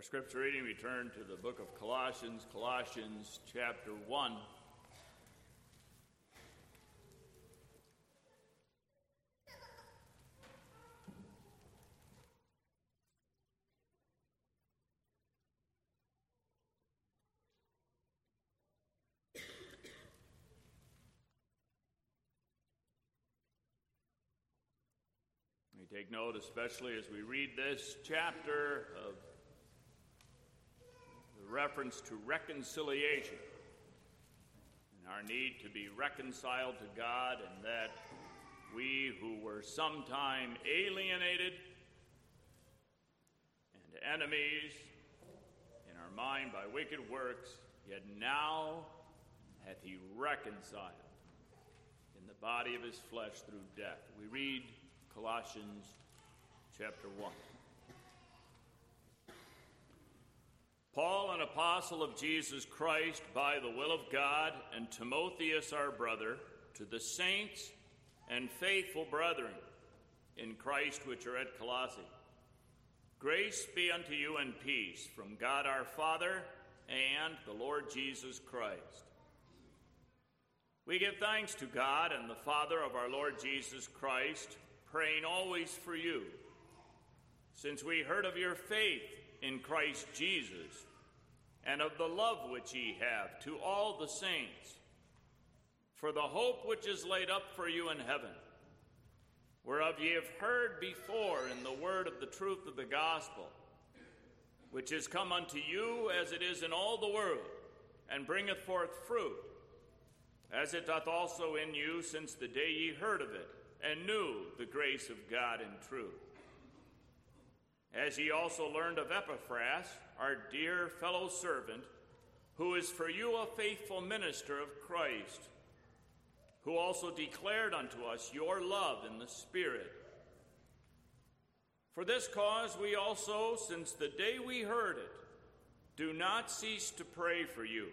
For scripture reading, we turn to the book of Colossians, Colossians chapter 1. We take note, especially as we read this chapter, of reference to reconciliation and our need to be reconciled to God, and that we who were sometime alienated and enemies in our mind by wicked works, yet now hath he reconciled in the body of his flesh through death. We read Colossians chapter 1. Paul, an apostle of Jesus Christ by the will of God, and Timotheus, our brother, to the saints and faithful brethren in Christ which are at Colossae. Grace be unto you and peace from God our Father and the Lord Jesus Christ. We give thanks to God and the Father of our Lord Jesus Christ, praying always for you, since we heard of your faith in Christ Jesus, and of the love which ye have to all the saints, for the hope which is laid up for you in heaven, whereof ye have heard before in the word of the truth of the gospel, which is come unto you as it is in all the world, and bringeth forth fruit, as it doth also in you since the day ye heard of it, and knew the grace of God in truth as ye also learned of Epaphras, our dear fellow servant, who is for you a faithful minister of Christ, who also declared unto us your love in the Spirit. For this cause we also, since the day we heard it, do not cease to pray for you,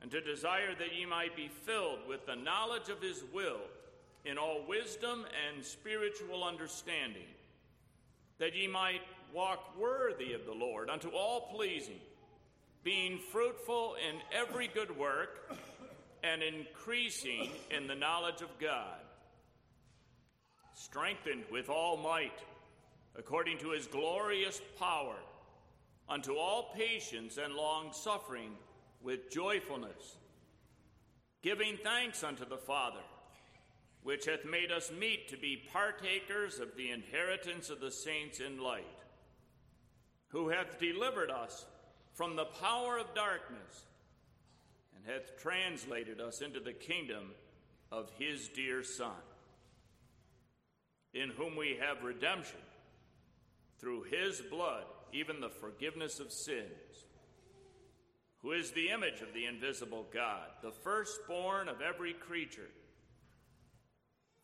and to desire that ye might be filled with the knowledge of his will in all wisdom and spiritual understanding that ye might walk worthy of the Lord unto all pleasing, being fruitful in every good work and increasing in the knowledge of God, strengthened with all might, according to his glorious power, unto all patience and long suffering with joyfulness, giving thanks unto the Father which hath made us meet to be partakers of the inheritance of the saints in light, who hath delivered us from the power of darkness, and hath translated us into the kingdom of his dear Son, in whom we have redemption through his blood, even the forgiveness of sins, who is the image of the invisible God, the firstborn of every creature.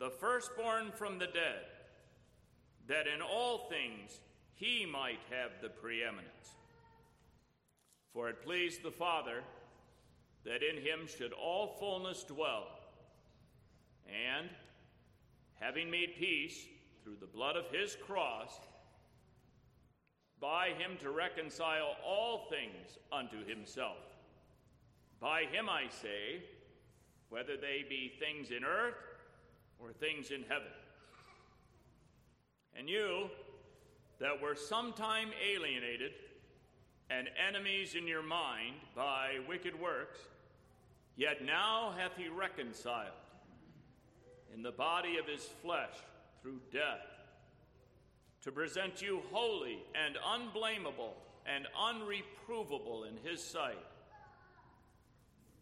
the firstborn from the dead, that in all things he might have the preeminence. For it pleased the Father that in him should all fullness dwell, and, having made peace through the blood of his cross, by him to reconcile all things unto himself. By him, I say, whether they be things in earth or things in heaven. And you that were sometime alienated and enemies in your mind by wicked works, yet now hath he reconciled in the body of his flesh through death, to present you holy and unblameable and unreprovable in his sight.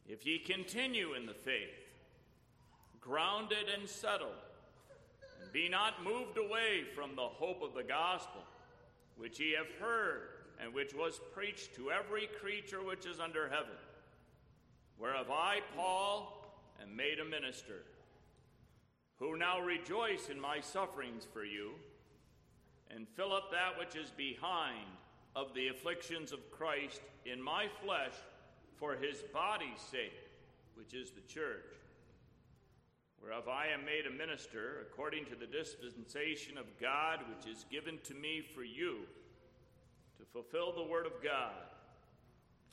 If ye continue in the faith, grounded and settled, and be not moved away from the hope of the gospel, which ye have heard, and which was preached to every creature which is under heaven, whereof I, Paul, am made a minister, who now rejoice in my sufferings for you, and fill up that which is behind of the afflictions of Christ in my flesh for his body's sake, which is the church whereof I am made a minister according to the dispensation of God which is given to me for you, to fulfill the word of God,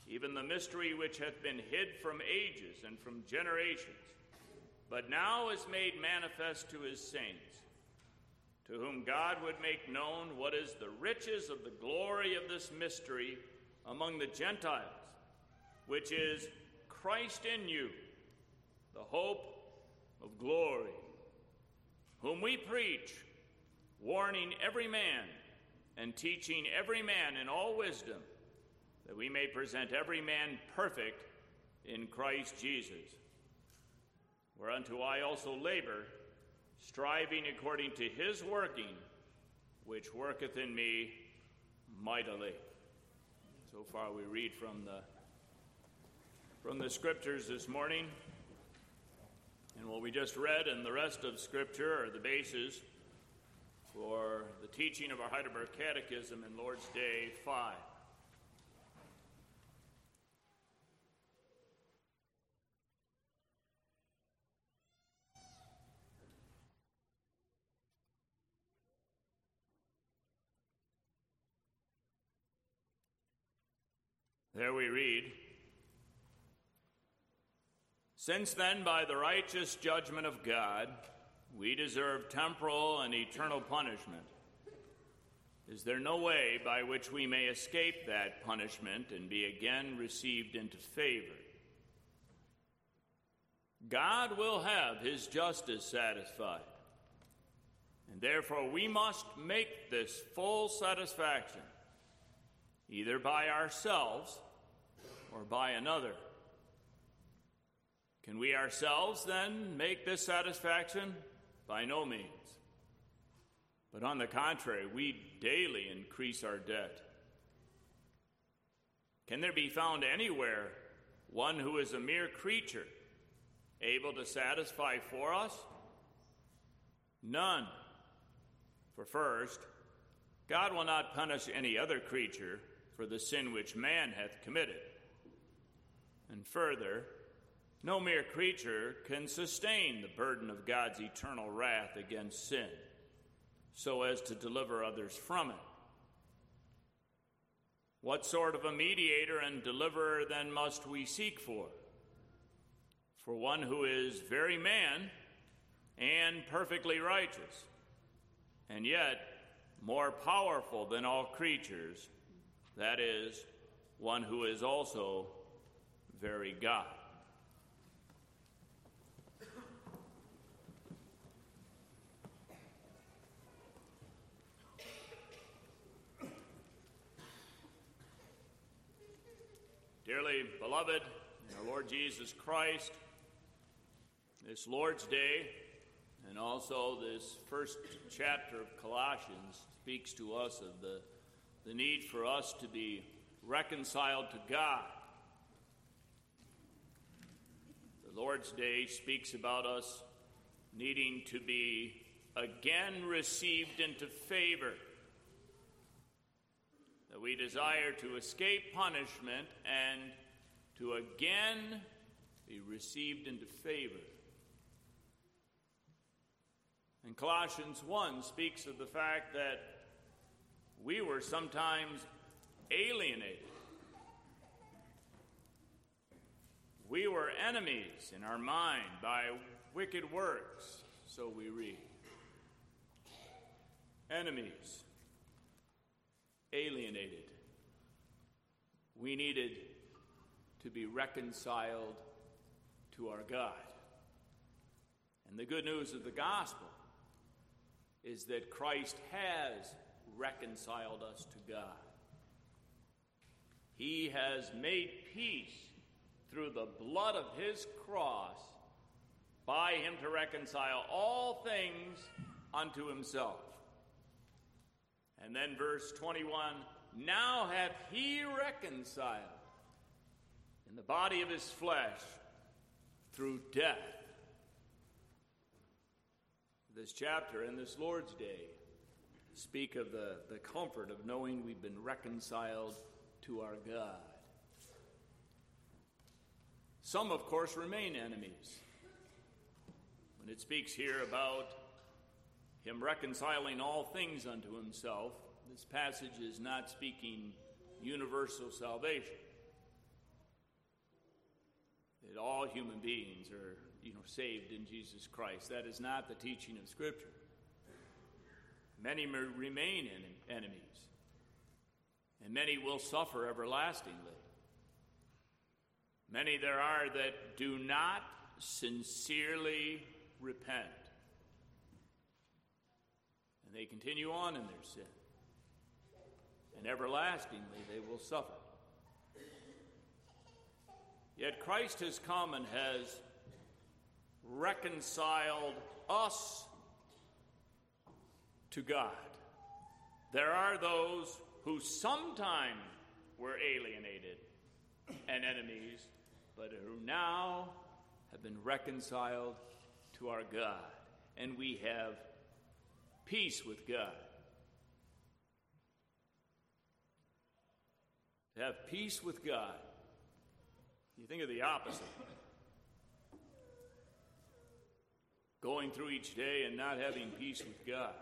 even the mystery which hath been hid from ages and from generations, but now is made manifest to his saints, to whom God would make known what is the riches of the glory of this mystery among the Gentiles, which is Christ in you, the hope of glory, whom we preach, warning every man and teaching every man in all wisdom, that we may present every man perfect in Christ Jesus. Whereunto I also labor, striving according to his working, which worketh in me mightily. So far we read from the from the scriptures this morning. And what we just read and the rest of Scripture are the basis for the teaching of our Heidelberg Catechism in Lord's Day 5. There we read, since then, by the righteous judgment of God, we deserve temporal and eternal punishment. Is there no way by which we may escape that punishment and be again received into favor? God will have his justice satisfied. And therefore, we must make this full satisfaction, either by ourselves or by another. Can we ourselves then make this satisfaction? By no means. But on the contrary, we daily increase our debt. Can there be found anywhere one who is a mere creature able to satisfy for us? None. For first, God will not punish any other creature for the sin which man hath committed. And further, no mere creature can sustain the burden of God's eternal wrath against sin so as to deliver others from it. What sort of a mediator and deliverer then must we seek for? For one who is very man and perfectly righteous, and yet more powerful than all creatures, that is, one who is also very God. Beloved, our Lord Jesus Christ, this Lord's Day and also this first chapter of Colossians speaks to us of the, the need for us to be reconciled to God. The Lord's Day speaks about us needing to be again received into favor that we desire to escape punishment and to again be received into favor. And Colossians 1 speaks of the fact that we were sometimes alienated. We were enemies in our mind by wicked works, so we read. Enemies alienated. We needed to be reconciled to our God. And the good news of the gospel is that Christ has reconciled us to God. He has made peace through the blood of his cross by him to reconcile all things unto himself. And then verse 21 now hath he reconciled in the body of his flesh through death. This chapter and this Lord's Day speak of the, the comfort of knowing we've been reconciled to our God. Some, of course, remain enemies. When it speaks here about him reconciling all things unto himself, this passage is not speaking universal salvation. That all human beings are, you know, saved in Jesus Christ. That is not the teaching of Scripture. Many remain in enemies, and many will suffer everlastingly. Many there are that do not sincerely repent. And they continue on in their sin. And everlastingly they will suffer. Yet Christ has come and has reconciled us to God. There are those who sometime were alienated and enemies, but who now have been reconciled to our God, and we have peace with God. To have peace with God. You think of the opposite. Going through each day and not having peace with God.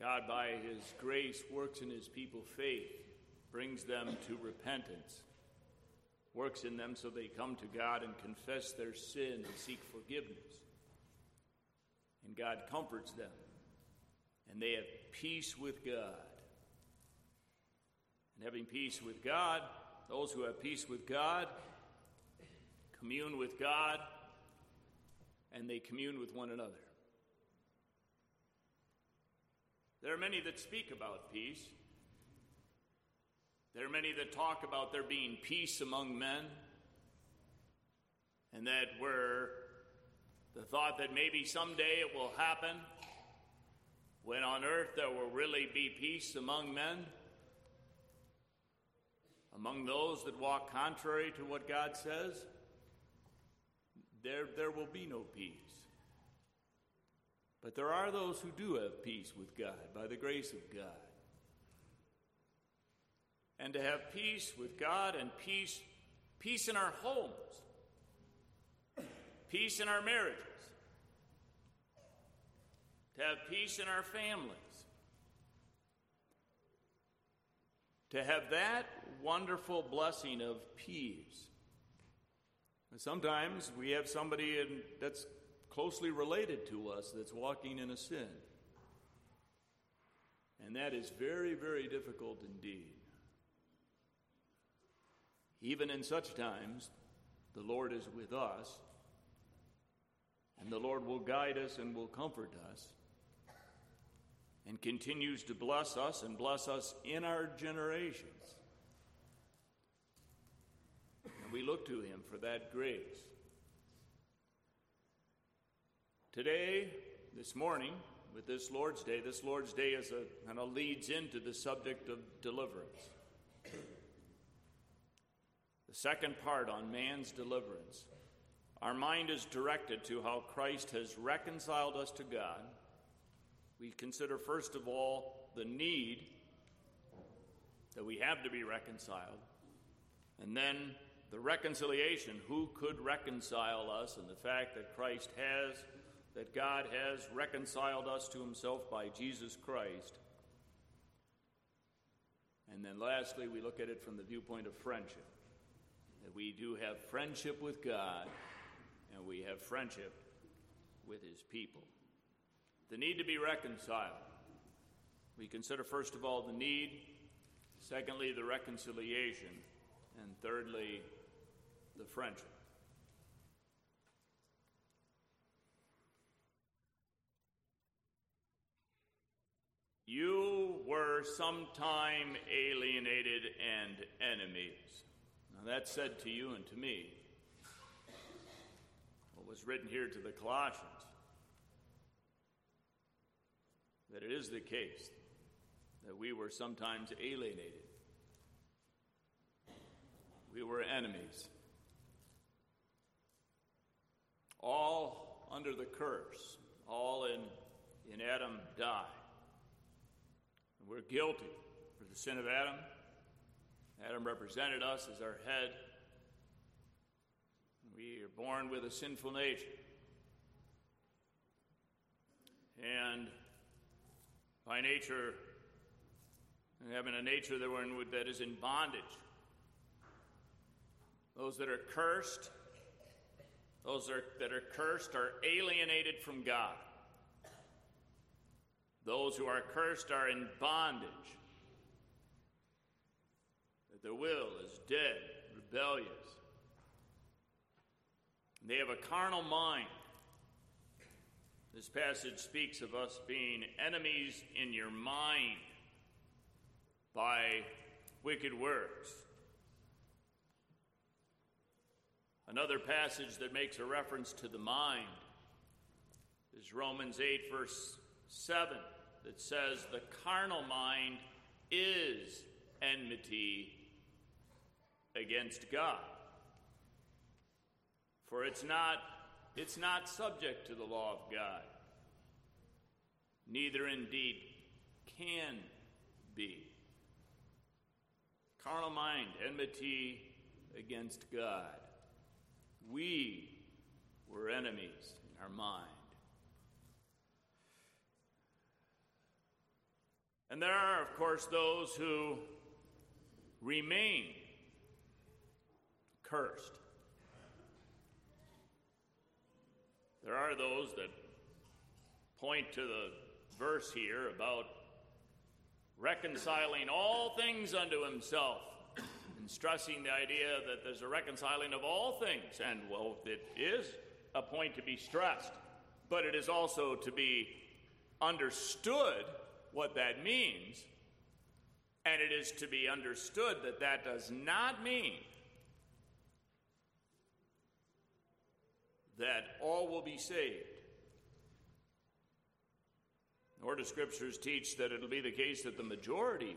God, by His grace, works in His people faith, brings them to repentance, works in them so they come to God and confess their sin and seek forgiveness. And God comforts them, and they have peace with God. And having peace with God, those who have peace with God commune with God, and they commune with one another. There are many that speak about peace. There are many that talk about there being peace among men, and that we're the thought that maybe someday it will happen when on earth there will really be peace among men, among those that walk contrary to what God says, there, there will be no peace. But there are those who do have peace with God by the grace of God. And to have peace with God and peace, peace in our homes, peace in our marriages, to have peace in our families, to have that wonderful blessing of peace. And sometimes we have somebody in, that's closely related to us that's walking in a sin. And that is very, very difficult indeed. Even in such times, the Lord is with us, and the Lord will guide us and will comfort us, and continues to bless us and bless us in our generations. And we look to Him for that grace. Today, this morning, with this Lord's Day, this Lord's Day is a kind of leads into the subject of deliverance. The second part on man's deliverance. Our mind is directed to how Christ has reconciled us to God. We consider, first of all, the need that we have to be reconciled, and then the reconciliation who could reconcile us, and the fact that Christ has that God has reconciled us to himself by Jesus Christ. And then lastly, we look at it from the viewpoint of friendship. That we do have friendship with God and we have friendship with his people. The need to be reconciled. We consider, first of all, the need, secondly, the reconciliation, and thirdly, the friendship. You were sometime alienated and enemies. Now that's said to you and to me. What was written here to the Colossians. That it is the case that we were sometimes alienated. We were enemies. All under the curse, all in, in Adam died. And we're guilty for the sin of Adam. Adam represented us as our head. We are born with a sinful nature. And by nature, having a nature that, we're in, that is in bondage. Those that are cursed, those are, that are cursed are alienated from God. Those who are cursed are in bondage. Their will is dead, rebellious. They have a carnal mind. This passage speaks of us being enemies in your mind by wicked works. Another passage that makes a reference to the mind is Romans 8, verse 7, that says, The carnal mind is enmity against God. For it's not, it's not subject to the law of God, neither indeed can be. Carnal mind, enmity against God. We were enemies in our mind. And there are, of course, those who remain cursed. There are those that point to the verse here about reconciling all things unto himself and stressing the idea that there's a reconciling of all things. And, well, it is a point to be stressed, but it is also to be understood what that means. And it is to be understood that that does not mean that all will be saved. Nor do scriptures teach that it'll be the case that the majority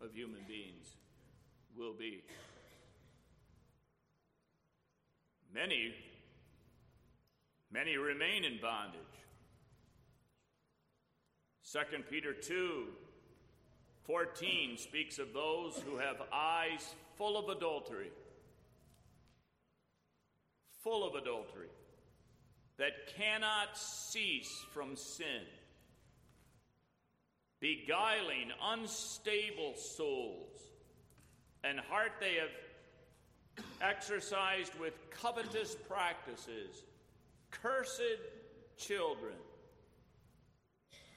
of human beings will be. Many, many remain in bondage. 2 Peter 2 14 speaks of those who have eyes full of adultery. Full of adultery. That cannot cease from sin beguiling unstable souls, and heart they have exercised with covetous practices, cursed children,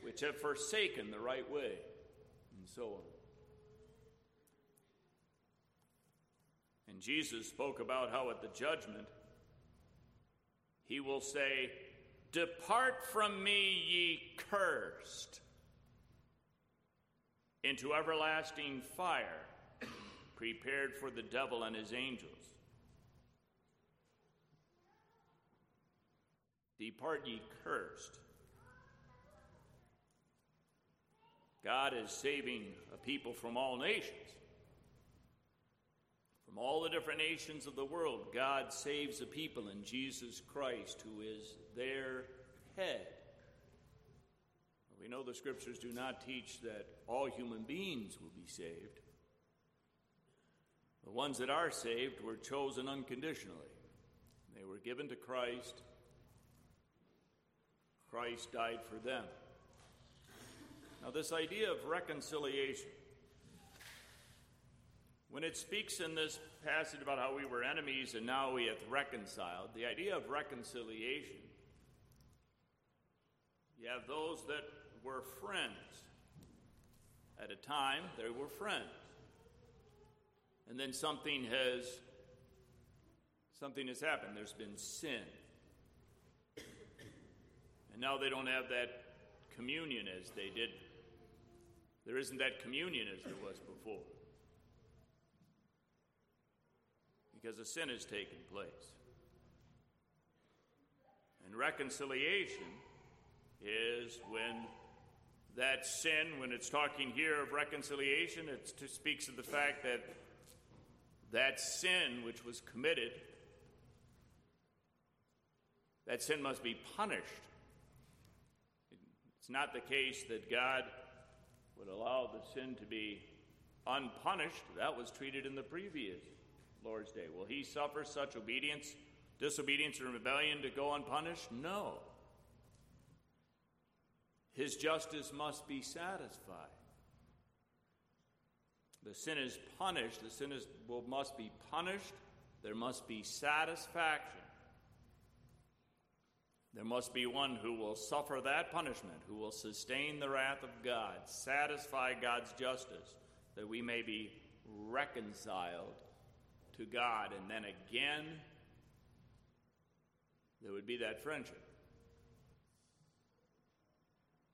which have forsaken the right way, and so on. And Jesus spoke about how at the judgment he will say, Depart from me, ye cursed into everlasting fire prepared for the devil and his angels. Depart ye cursed. God is saving a people from all nations. From all the different nations of the world, God saves a people in Jesus Christ, who is their head. We know the scriptures do not teach that all human beings will be saved. The ones that are saved were chosen unconditionally. They were given to Christ. Christ died for them. Now, this idea of reconciliation, when it speaks in this passage about how we were enemies and now we have reconciled, the idea of reconciliation, you have those that were friends. At a time, they were friends. And then something has something has happened. There's been sin. And now they don't have that communion as they did. There isn't that communion as there was before. Because a sin has taken place. And reconciliation is when that sin, when it's talking here of reconciliation, it speaks of the fact that that sin which was committed, that sin must be punished. It's not the case that God would allow the sin to be unpunished. That was treated in the previous Lord's Day. Will he suffer such obedience, disobedience, and rebellion to go unpunished? No. His justice must be satisfied. The sin is punished, the sin is, must be punished, there must be satisfaction. There must be one who will suffer that punishment, who will sustain the wrath of God, satisfy God's justice, that we may be reconciled to God. And then again, there would be that friendship.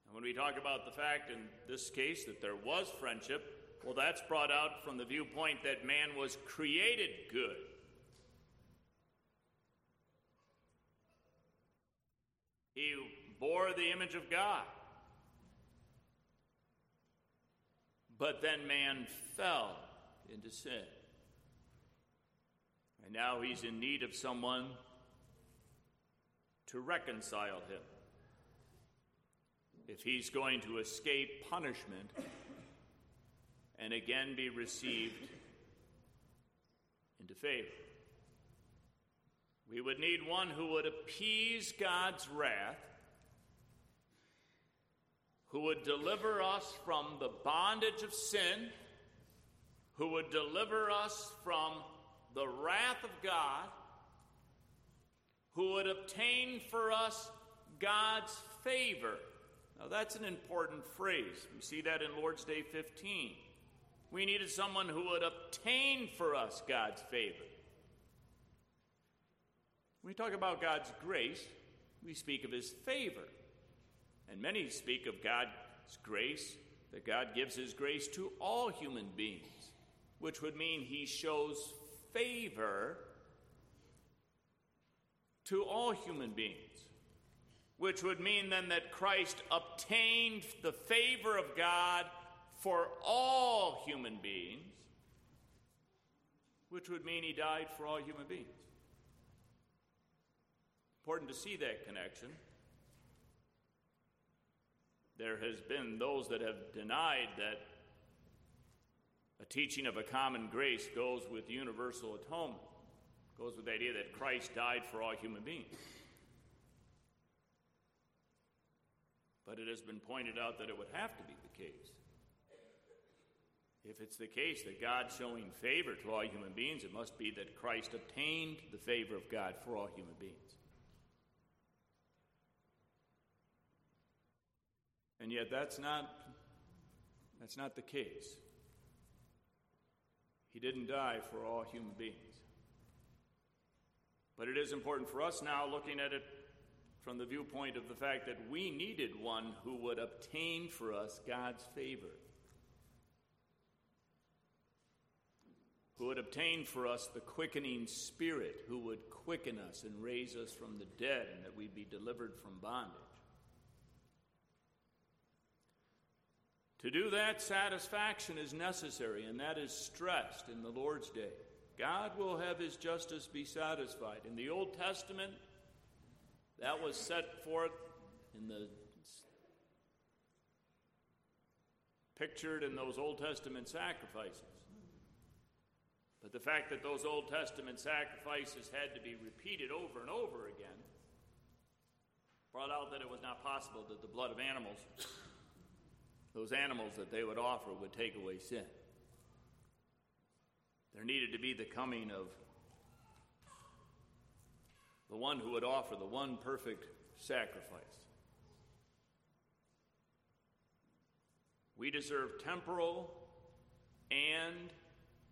And when we talk about the fact in this case that there was friendship, well, that's brought out from the viewpoint that man was created good. He bore the image of God. But then man fell into sin. And now he's in need of someone to reconcile him if he's going to escape punishment and again be received into favor. We would need one who would appease God's wrath, who would deliver us from the bondage of sin, who would deliver us from the wrath of God, who would obtain for us God's favor now, that's an important phrase. We see that in Lord's Day 15. We needed someone who would obtain for us God's favor. When we talk about God's grace, we speak of his favor. And many speak of God's grace, that God gives his grace to all human beings, which would mean he shows favor to all human beings which would mean then that Christ obtained the favor of God for all human beings, which would mean he died for all human beings. Important to see that connection. There has been those that have denied that a teaching of a common grace goes with universal atonement, goes with the idea that Christ died for all human beings. But it has been pointed out that it would have to be the case. If it's the case that God's showing favor to all human beings, it must be that Christ obtained the favor of God for all human beings. And yet that's not that's not the case. He didn't die for all human beings. But it is important for us now looking at it from the viewpoint of the fact that we needed one who would obtain for us God's favor, who would obtain for us the quickening spirit, who would quicken us and raise us from the dead, and that we'd be delivered from bondage. To do that, satisfaction is necessary, and that is stressed in the Lord's day. God will have his justice be satisfied. In the Old Testament, that was set forth in the pictured in those Old Testament sacrifices. But the fact that those Old Testament sacrifices had to be repeated over and over again brought out that it was not possible that the blood of animals, those animals that they would offer, would take away sin. There needed to be the coming of the one who would offer the one perfect sacrifice. We deserve temporal and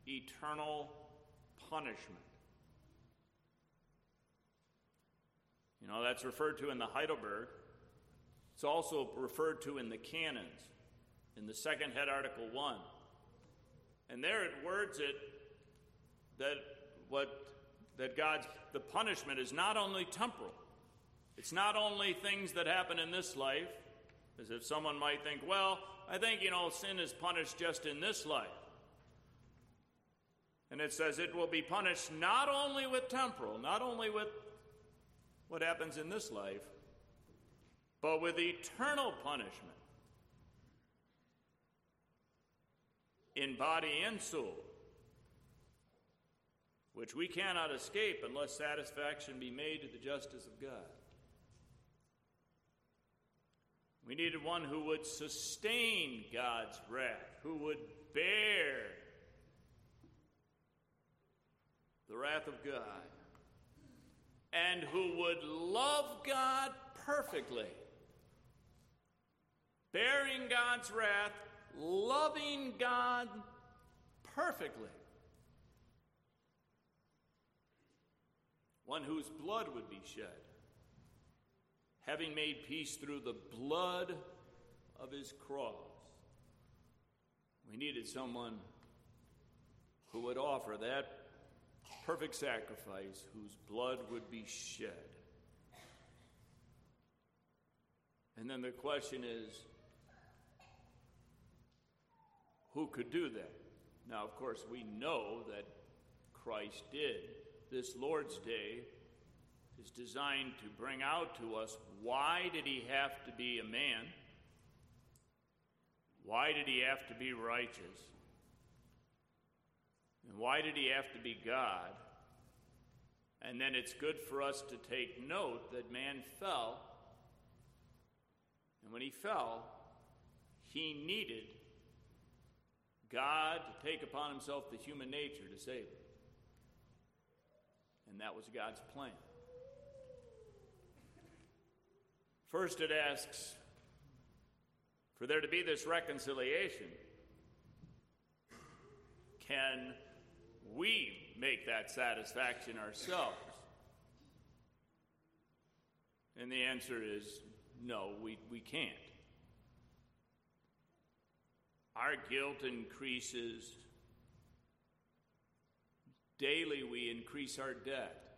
eternal punishment. You know, that's referred to in the Heidelberg. It's also referred to in the canons, in the second head, Article 1. And there it words it that what that God's the punishment is not only temporal. It's not only things that happen in this life, As if someone might think, well, I think, you know, sin is punished just in this life. And it says it will be punished not only with temporal, not only with what happens in this life, but with eternal punishment in body and soul, which we cannot escape unless satisfaction be made to the justice of God. We needed one who would sustain God's wrath, who would bear the wrath of God, and who would love God perfectly, bearing God's wrath, loving God perfectly. One whose blood would be shed having made peace through the blood of his cross. We needed someone who would offer that perfect sacrifice whose blood would be shed. And then the question is who could do that? Now, of course, we know that Christ did. This Lord's Day is designed to bring out to us why did he have to be a man? Why did he have to be righteous? And why did he have to be God? And then it's good for us to take note that man fell. And when he fell, he needed God to take upon himself the human nature to save him. And that was God's plan. First, it asks for there to be this reconciliation. Can we make that satisfaction ourselves? And the answer is no, we, we can't. Our guilt increases. Daily, we increase our debt.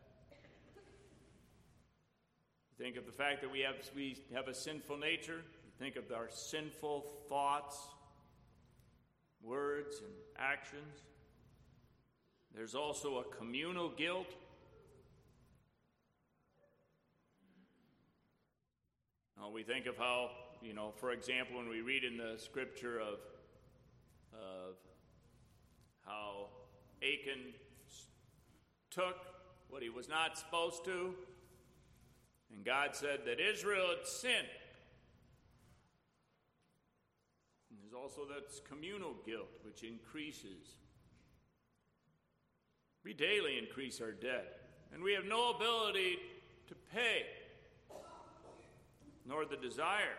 Think of the fact that we have, we have a sinful nature. Think of our sinful thoughts, words, and actions. There's also a communal guilt. We think of how, you know, for example, when we read in the scripture of how Achan took what he was not supposed to and God said that Israel had sinned. And there's also that communal guilt, which increases. We daily increase our debt, and we have no ability to pay, nor the desire.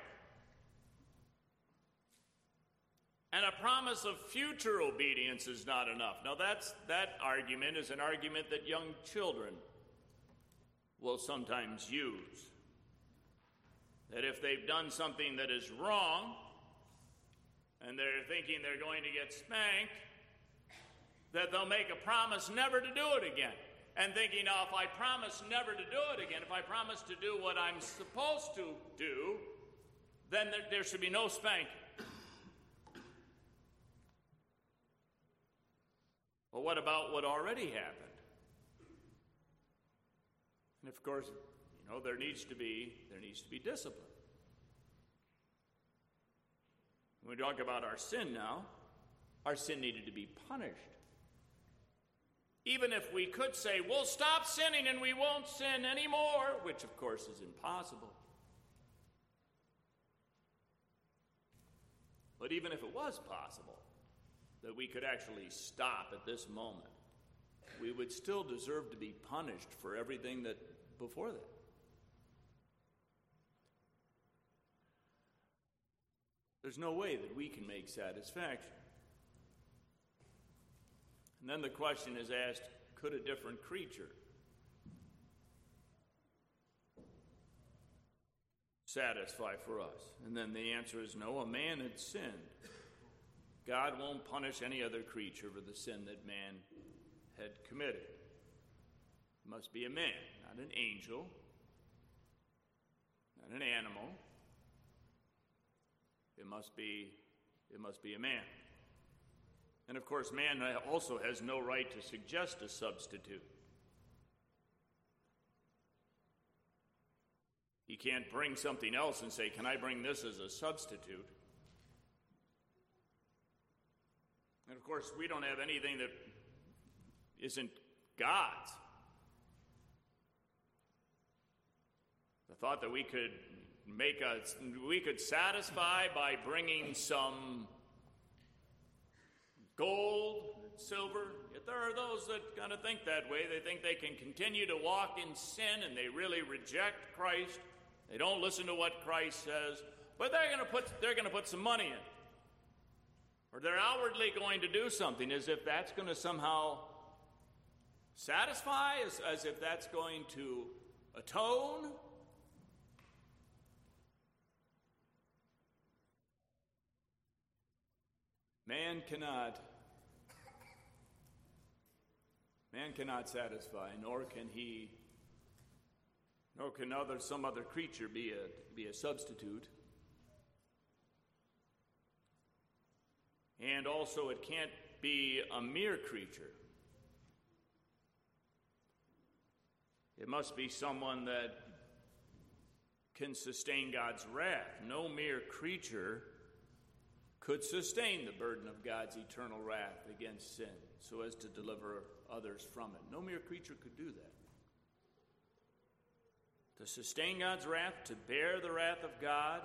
And a promise of future obedience is not enough. Now, that's, that argument is an argument that young children will sometimes use. That if they've done something that is wrong and they're thinking they're going to get spanked, that they'll make a promise never to do it again. And thinking, oh, if I promise never to do it again, if I promise to do what I'm supposed to do, then there, there should be no spanking. Well, what about what already happened? And of course, you know, there needs to be there needs to be discipline. When we talk about our sin now, our sin needed to be punished. Even if we could say, we'll stop sinning and we won't sin anymore, which of course is impossible. But even if it was possible that we could actually stop at this moment, we would still deserve to be punished for everything that before that. There's no way that we can make satisfaction. And then the question is asked could a different creature satisfy for us? And then the answer is no, a man had sinned. God won't punish any other creature for the sin that man had committed. It must be a man not an angel, not an animal. It must be, it must be a man. And of course, man also has no right to suggest a substitute. He can't bring something else and say, Can I bring this as a substitute? And of course, we don't have anything that isn't God's. The thought that we could make us, we could satisfy by bringing some gold, silver. Yet there are those that kind of think that way. They think they can continue to walk in sin and they really reject Christ. They don't listen to what Christ says, but they're going to put they're going to put some money in or they're outwardly going to do something as if that's going to somehow satisfy, as, as if that's going to atone. Man cannot man cannot satisfy, nor can he nor can other some other creature be a be a substitute. And also, it can't be a mere creature. It must be someone that can sustain God's wrath. No mere creature could sustain the burden of God's eternal wrath against sin so as to deliver others from it. No mere creature could do that. To sustain God's wrath, to bear the wrath of God,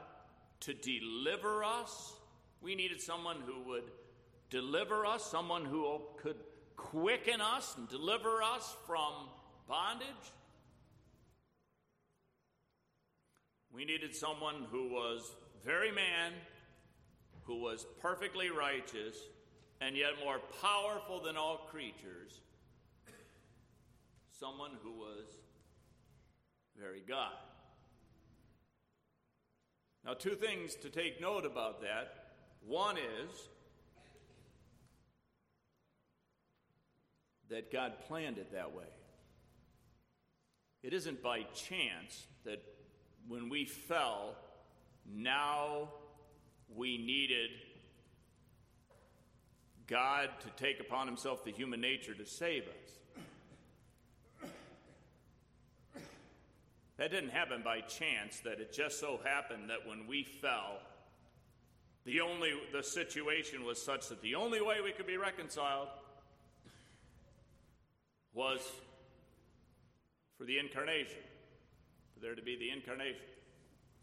to deliver us we needed someone who would deliver us, someone who could quicken us and deliver us from bondage. We needed someone who was very man, who was perfectly righteous, and yet more powerful than all creatures. Someone who was very God. Now, two things to take note about that. One is that God planned it that way. It isn't by chance that when we fell, now we needed God to take upon himself the human nature to save us. That didn't happen by chance, that it just so happened that when we fell, the only the situation was such that the only way we could be reconciled was for the incarnation, for there to be the incarnation.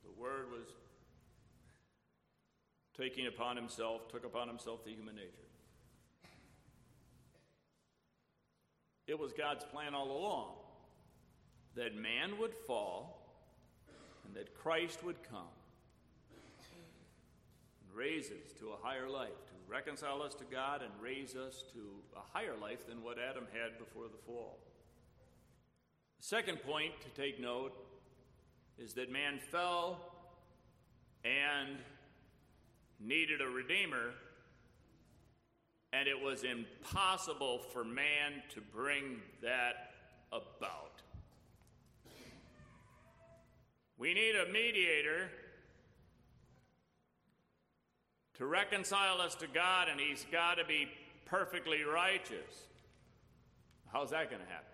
The Word was taking upon himself, took upon himself the human nature. It was God's plan all along that man would fall and that Christ would come raise us to a higher life, to reconcile us to God and raise us to a higher life than what Adam had before the fall. The second point to take note is that man fell and needed a redeemer, and it was impossible for man to bring that about. We need a mediator to reconcile us to God, and He's got to be perfectly righteous. How's that going to happen?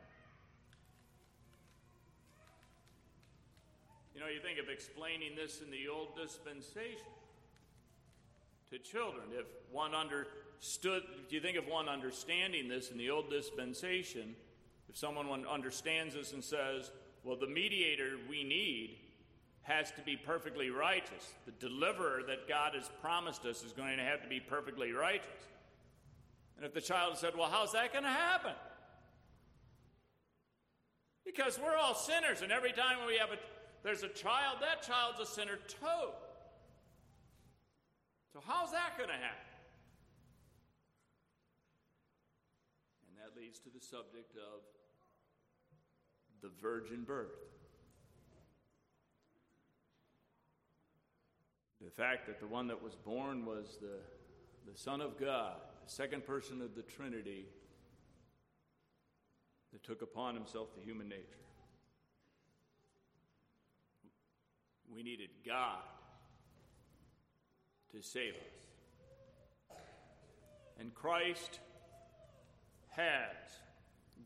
You know, you think of explaining this in the old dispensation to children. If one understood, if you think of one understanding this in the old dispensation, if someone understands this and says, well, the mediator we need has to be perfectly righteous. The deliverer that God has promised us is going to have to be perfectly righteous. And if the child said, Well, how's that going to happen? Because we're all sinners, and every time we have a there's a child, that child's a sinner too. So how's that going to happen? And that leads to the subject of the virgin birth. The fact that the one that was born was the, the Son of God, the second person of the Trinity, that took upon himself the human nature. We needed God to save us. And Christ has,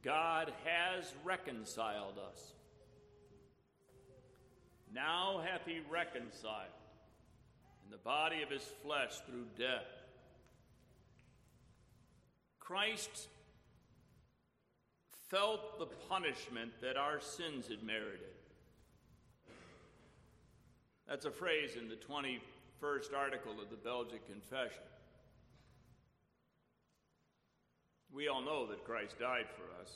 God has reconciled us. Now hath he reconciled in the body of his flesh through death. Christ felt the punishment that our sins had merited. That's a phrase in the 21st article of the Belgic Confession. We all know that Christ died for us.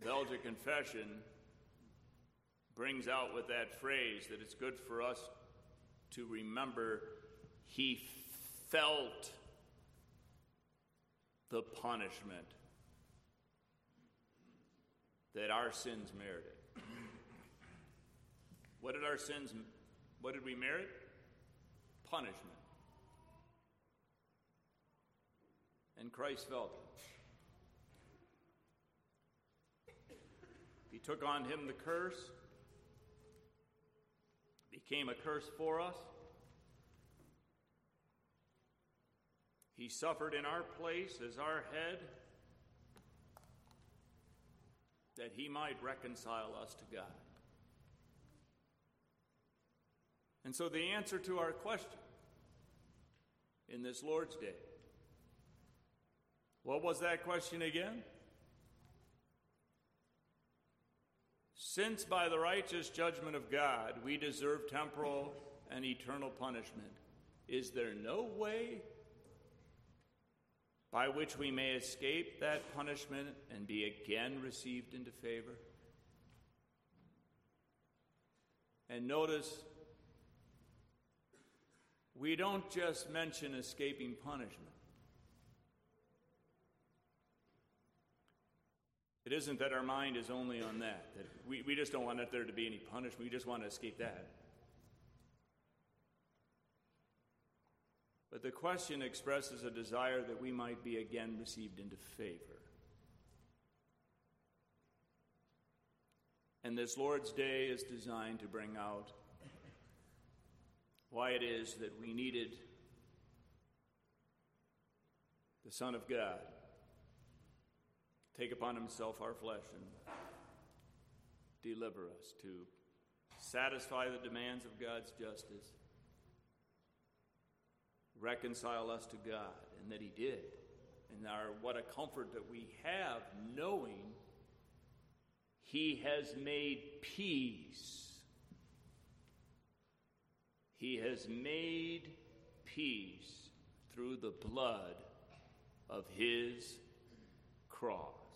The Belgic Confession brings out with that phrase that it's good for us to remember he felt the punishment that our sins merited. What did our sins, what did we merit? Punishment. And Christ felt it. He took on him the curse, became a curse for us. He suffered in our place as our head that he might reconcile us to God. And so, the answer to our question in this Lord's Day what was that question again? Since by the righteous judgment of God we deserve temporal and eternal punishment, is there no way by which we may escape that punishment and be again received into favor? And notice, we don't just mention escaping punishment. It isn't that our mind is only on that, that we, we just don't want there to be any punishment, we just want to escape that. But the question expresses a desire that we might be again received into favor. And this Lord's Day is designed to bring out why it is that we needed the Son of God take upon himself our flesh and deliver us to satisfy the demands of God's justice reconcile us to God, and that He did. And our, what a comfort that we have knowing He has made peace. He has made peace through the blood of His cross.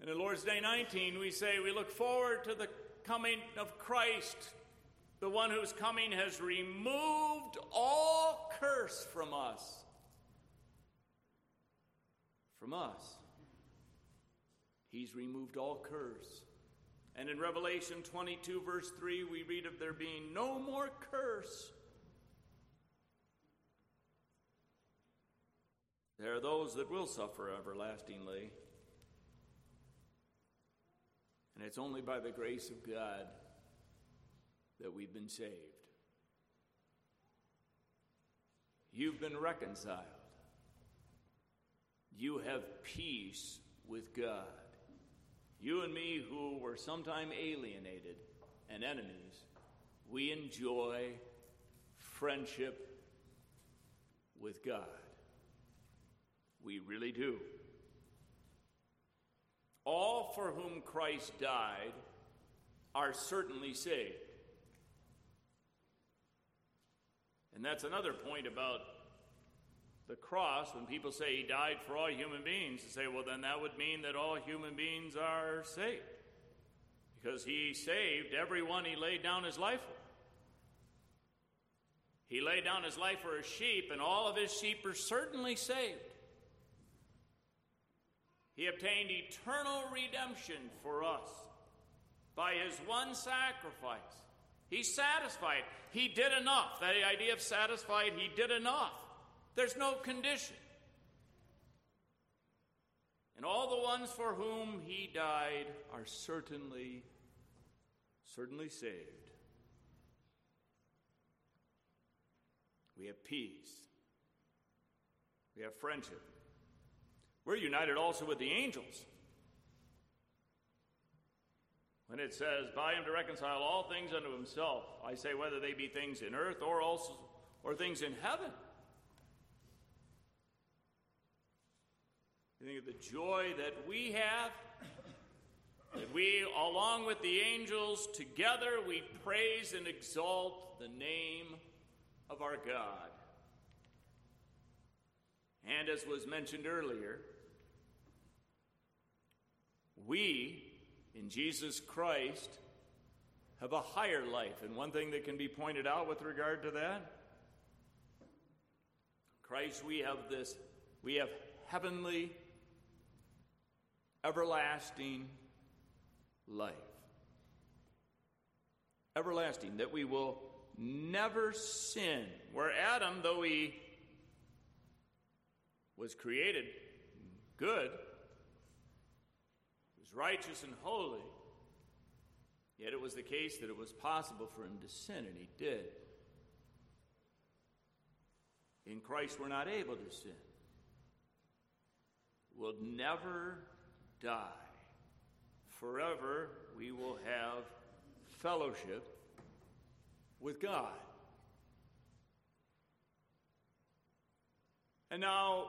And in Lord's Day 19, we say we look forward to the coming of Christ the one whose coming has removed all curse from us. From us. He's removed all curse. And in Revelation 22, verse 3, we read of there being no more curse. There are those that will suffer everlastingly. And it's only by the grace of God that we've been saved. You've been reconciled. You have peace with God. You and me, who were sometime alienated and enemies, we enjoy friendship with God. We really do. All for whom Christ died are certainly saved. And that's another point about the cross when people say he died for all human beings to say, well, then that would mean that all human beings are saved. Because he saved everyone he laid down his life for. He laid down his life for his sheep, and all of his sheep are certainly saved. He obtained eternal redemption for us by his one sacrifice. He satisfied. He did enough. That idea of satisfied, he did enough. There's no condition. And all the ones for whom he died are certainly certainly saved. We have peace. We have friendship. We're united also with the angels. When it says, by him to reconcile all things unto himself, I say whether they be things in earth or also or things in heaven. You think of the joy that we have, that we, along with the angels, together we praise and exalt the name of our God. And as was mentioned earlier, we in Jesus Christ have a higher life. And one thing that can be pointed out with regard to that Christ, we have this, we have heavenly, everlasting life. Everlasting, that we will never sin. Where Adam, though he was created good, was righteous and holy, yet it was the case that it was possible for him to sin, and he did. In Christ, we're not able to sin. We'll never die. Forever, we will have fellowship with God. And now,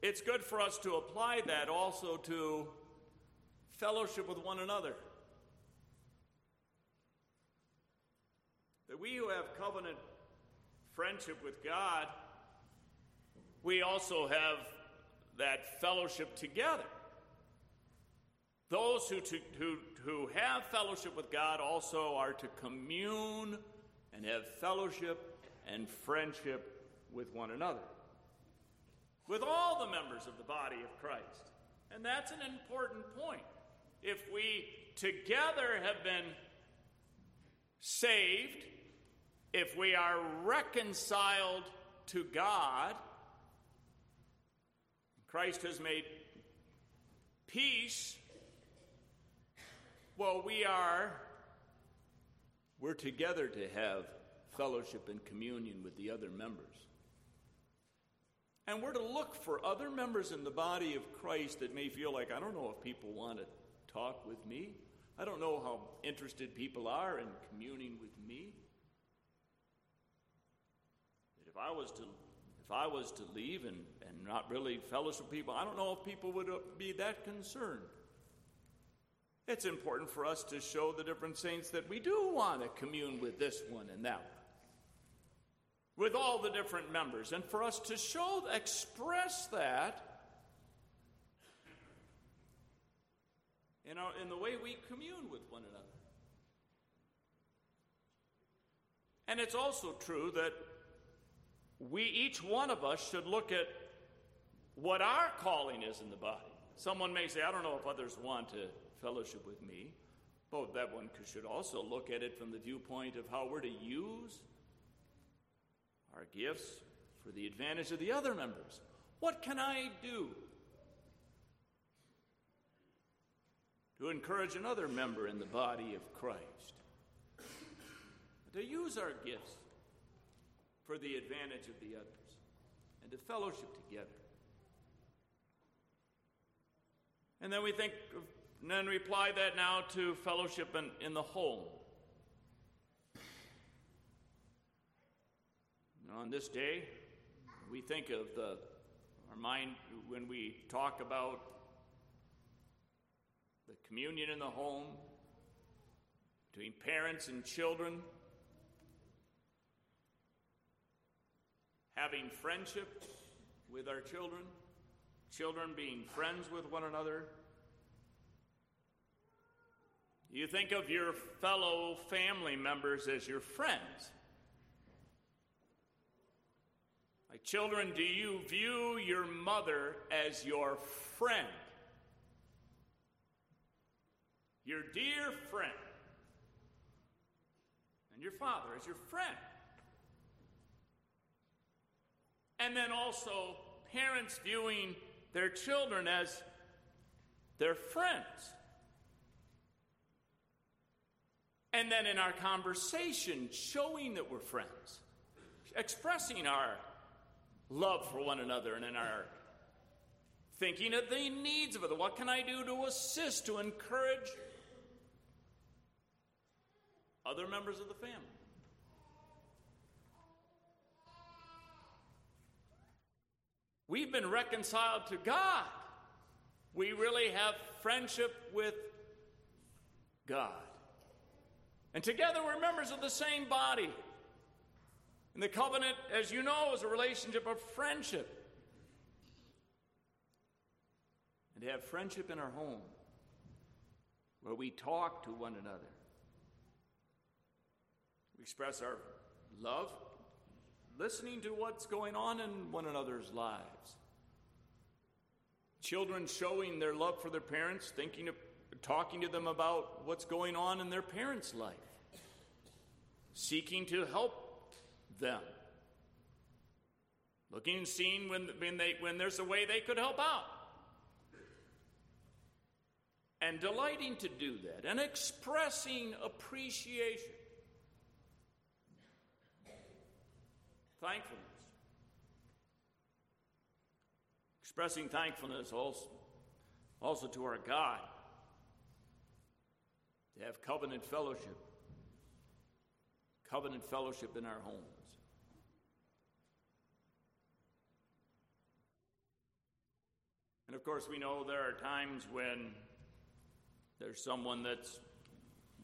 it's good for us to apply that also to fellowship with one another. That we who have covenant friendship with God, we also have that fellowship together. Those who, to, who, who have fellowship with God also are to commune and have fellowship and friendship with one another, with all the members of the body of Christ. And that's an important point. If we together have been saved, if we are reconciled to God, Christ has made peace. Well, we are, we're together to have fellowship and communion with the other members. And we're to look for other members in the body of Christ that may feel like, I don't know if people want to talk with me. I don't know how interested people are in communing with me. If I was to if I was to leave and, and not really fellowship with people, I don't know if people would uh, be that concerned. It's important for us to show the different saints that we do want to commune with this one and that one, with all the different members, and for us to show, express that in, our, in the way we commune with one another. And it's also true that we, each one of us, should look at what our calling is in the body. Someone may say, I don't know if others want to fellowship with me. But that one should also look at it from the viewpoint of how we're to use our gifts for the advantage of the other members. What can I do to encourage another member in the body of Christ, to use our gifts for the advantage of the others, and to fellowship together. And then we think, and then we apply that now to fellowship in, in the home. on this day, we think of the, our mind when we talk about the communion in the home between parents and children, having friendship with our children, children being friends with one another. You think of your fellow family members as your friends. Like children, do you view your mother as your friend? Your dear friend, and your father as your friend. And then also parents viewing their children as their friends. And then in our conversation, showing that we're friends, expressing our love for one another and in our thinking of the needs of other. What can I do to assist, to encourage other members of the family? We've been reconciled to God. We really have friendship with God. And together we're members of the same body. And the covenant, as you know, is a relationship of friendship. And to have friendship in our home where we talk to one another. Express our love, listening to what's going on in one another's lives. Children showing their love for their parents, thinking of talking to them about what's going on in their parents' life, seeking to help them, looking and seeing when, when, they, when there's a way they could help out. And delighting to do that and expressing appreciation, thankfulness. Expressing thankfulness also, also to our God to have covenant fellowship, covenant fellowship in our homes. And of course, we know there are times when there's someone that's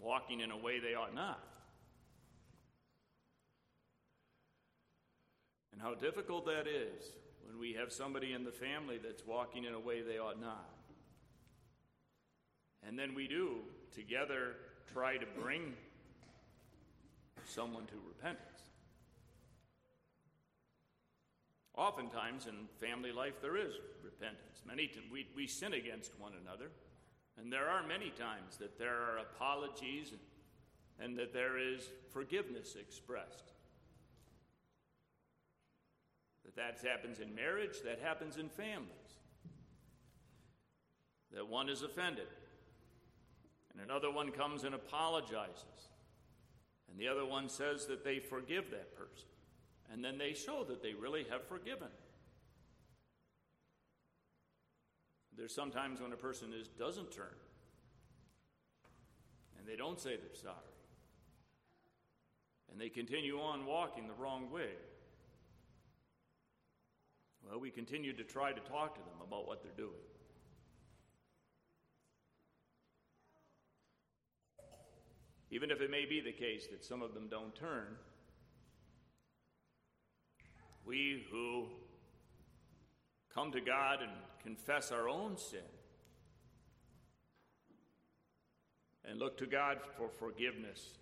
walking in a way they ought not. And how difficult that is when we have somebody in the family that's walking in a way they ought not. And then we do together try to bring someone to repentance. Oftentimes in family life, there is repentance. Many t- we, we sin against one another, and there are many times that there are apologies and, and that there is forgiveness expressed. That happens in marriage, that happens in families. That one is offended, and another one comes and apologizes. And the other one says that they forgive that person. And then they show that they really have forgiven. There's sometimes when a person is doesn't turn and they don't say they're sorry. And they continue on walking the wrong way. Well, we continue to try to talk to them about what they're doing. even if it may be the case that some of them don't turn, we who come to God and confess our own sin and look to God for forgiveness,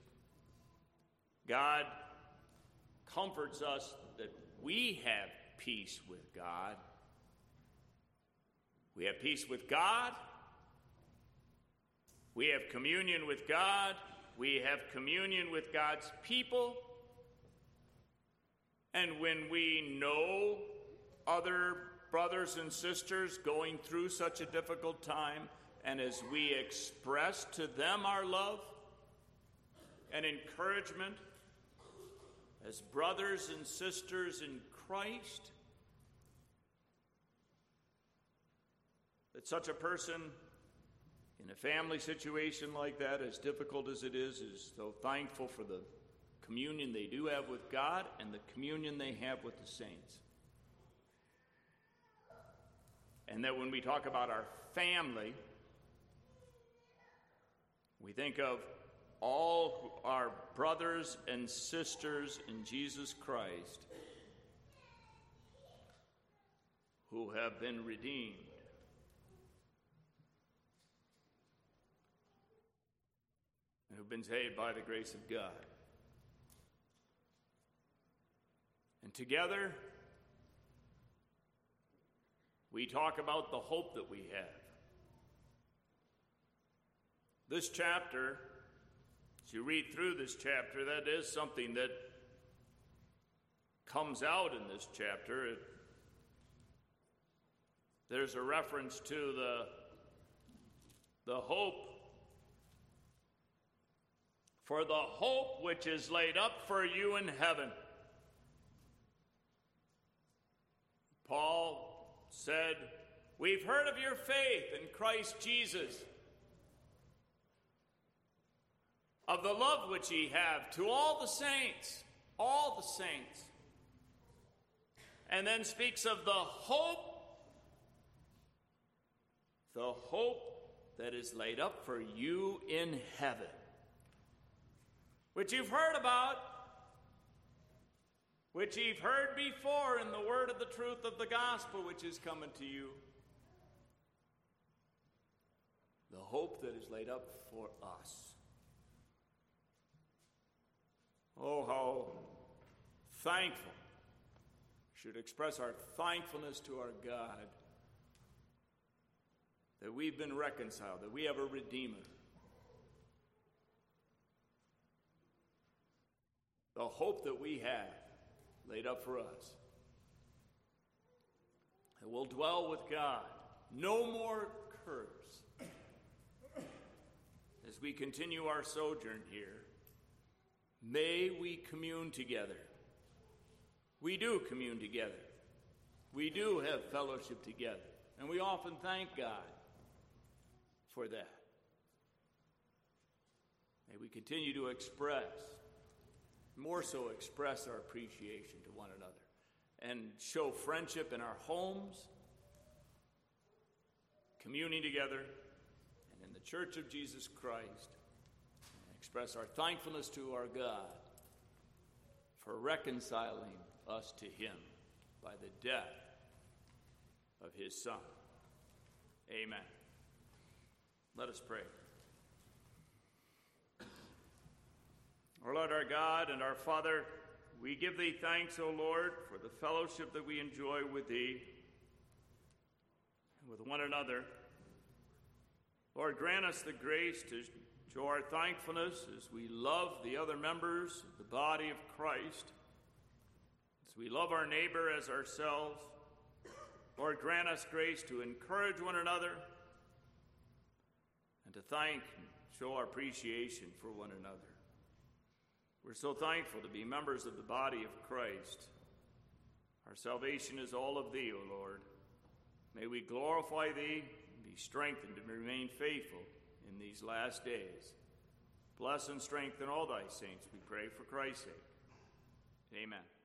God comforts us that we have peace with God. We have peace with God. We have communion with God we have communion with God's people. And when we know other brothers and sisters going through such a difficult time, and as we express to them our love and encouragement as brothers and sisters in Christ, that such a person in a family situation like that, as difficult as it is, is so thankful for the communion they do have with God and the communion they have with the saints. And that when we talk about our family, we think of all our brothers and sisters in Jesus Christ who have been redeemed and who've been saved by the grace of God. And together, we talk about the hope that we have. This chapter, as you read through this chapter, that is something that comes out in this chapter. It, there's a reference to the, the hope for the hope which is laid up for you in heaven. Paul said, We've heard of your faith in Christ Jesus, of the love which ye have to all the saints, all the saints. And then speaks of the hope, the hope that is laid up for you in heaven, which you've heard about which you've heard before in the word of the truth of the gospel which is coming to you. The hope that is laid up for us. Oh, how thankful. should express our thankfulness to our God that we've been reconciled, that we have a Redeemer. The hope that we have laid up for us. And we'll dwell with God. No more curse. As we continue our sojourn here, may we commune together. We do commune together. We do have fellowship together. And we often thank God for that. May we continue to express more so express our appreciation to one another and show friendship in our homes, communing together, and in the Church of Jesus Christ, and express our thankfulness to our God for reconciling us to Him by the death of His Son. Amen. Let us pray. Our Lord, our God, and our Father, we give thee thanks, O Lord, for the fellowship that we enjoy with thee and with one another. Lord, grant us the grace to show our thankfulness as we love the other members of the body of Christ, as we love our neighbor as ourselves. Lord, grant us grace to encourage one another to thank and show our appreciation for one another. We're so thankful to be members of the body of Christ. Our salvation is all of Thee, O Lord. May we glorify Thee and be strengthened to remain faithful in these last days. Bless and strengthen all Thy saints, we pray for Christ's sake. Amen.